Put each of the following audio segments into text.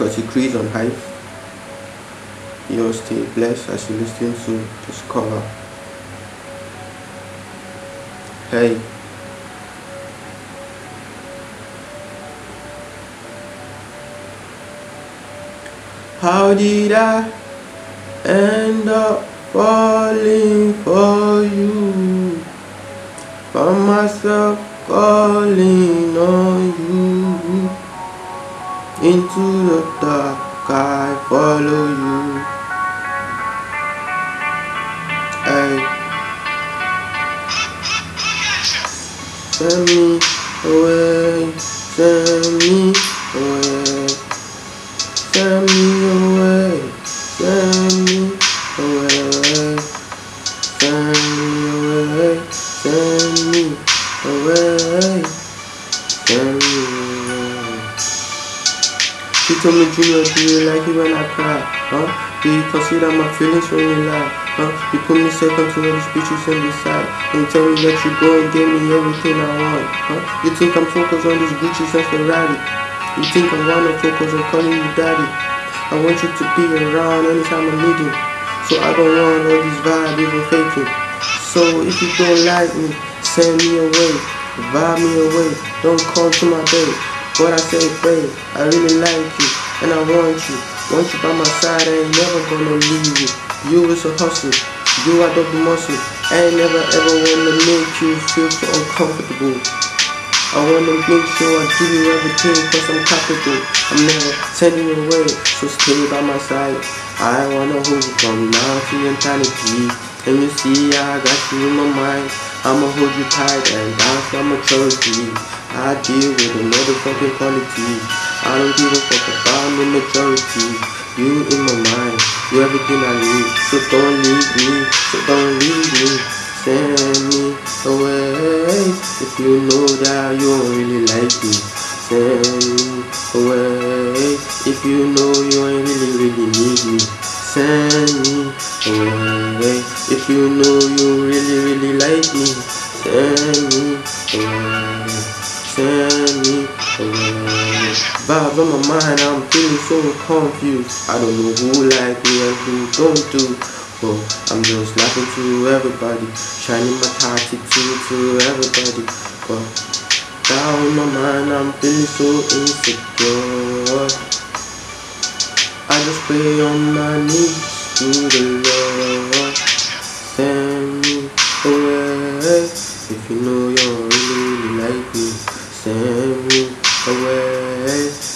because he creates on high. You stay blessed as you listen to this cover. Hey. How did I end up falling for you? Found myself calling on you. Into the dark, I follow you. Hey. Send me away, send me away, send me away, send me away, send me away, send me away, send me away. She told me, Junior, do you like it when I cry? Huh? Do you consider my feelings when you lie? Huh? You put me second to all these bitches in the side And tell me that you go and give me everything I want Huh? You think I'm focused on these Gucci's and Ferrari You think I wanna focus on calling you daddy I want you to be around anytime I need you So I don't want all these vibes even faking So if you don't like me, send me away Vibe me away, don't come to my bed But I say babe, I really like you And I want you. Want you by my side, I ain't never gonna leave you. You is a hustle, you are double muscle. I ain't never ever wanna make you feel so uncomfortable. I wanna make sure I give you everything cause I'm capable. I'm never sending you away, so stay by my side. I wanna hold you from now to eternity. And you see I got you in my mind. I'ma hold you tight and i'ma my maturity I deal with the motherfucking quality. I don't give a fuck about the majority You in my mind, you everything I need. So don't leave me, so don't leave me. Send me away. If you know that you don't really like me Send me away. If you know you ain't really really need me Send me away. If you know you really really like me Vibes on my mind, I'm feeling so confused. I don't know who like me and who don't do. But I'm just laughing to everybody Shining my attitude to everybody. But down in my mind I'm feeling so insecure. I just pray on my knees to the Lord. Send me away. If you know you really, really like me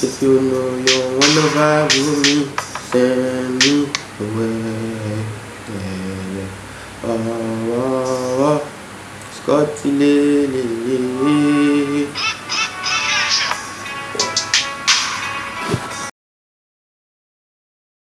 If you know you wanna vibe with me Send me away. Oh, oh, oh. Scotty, le.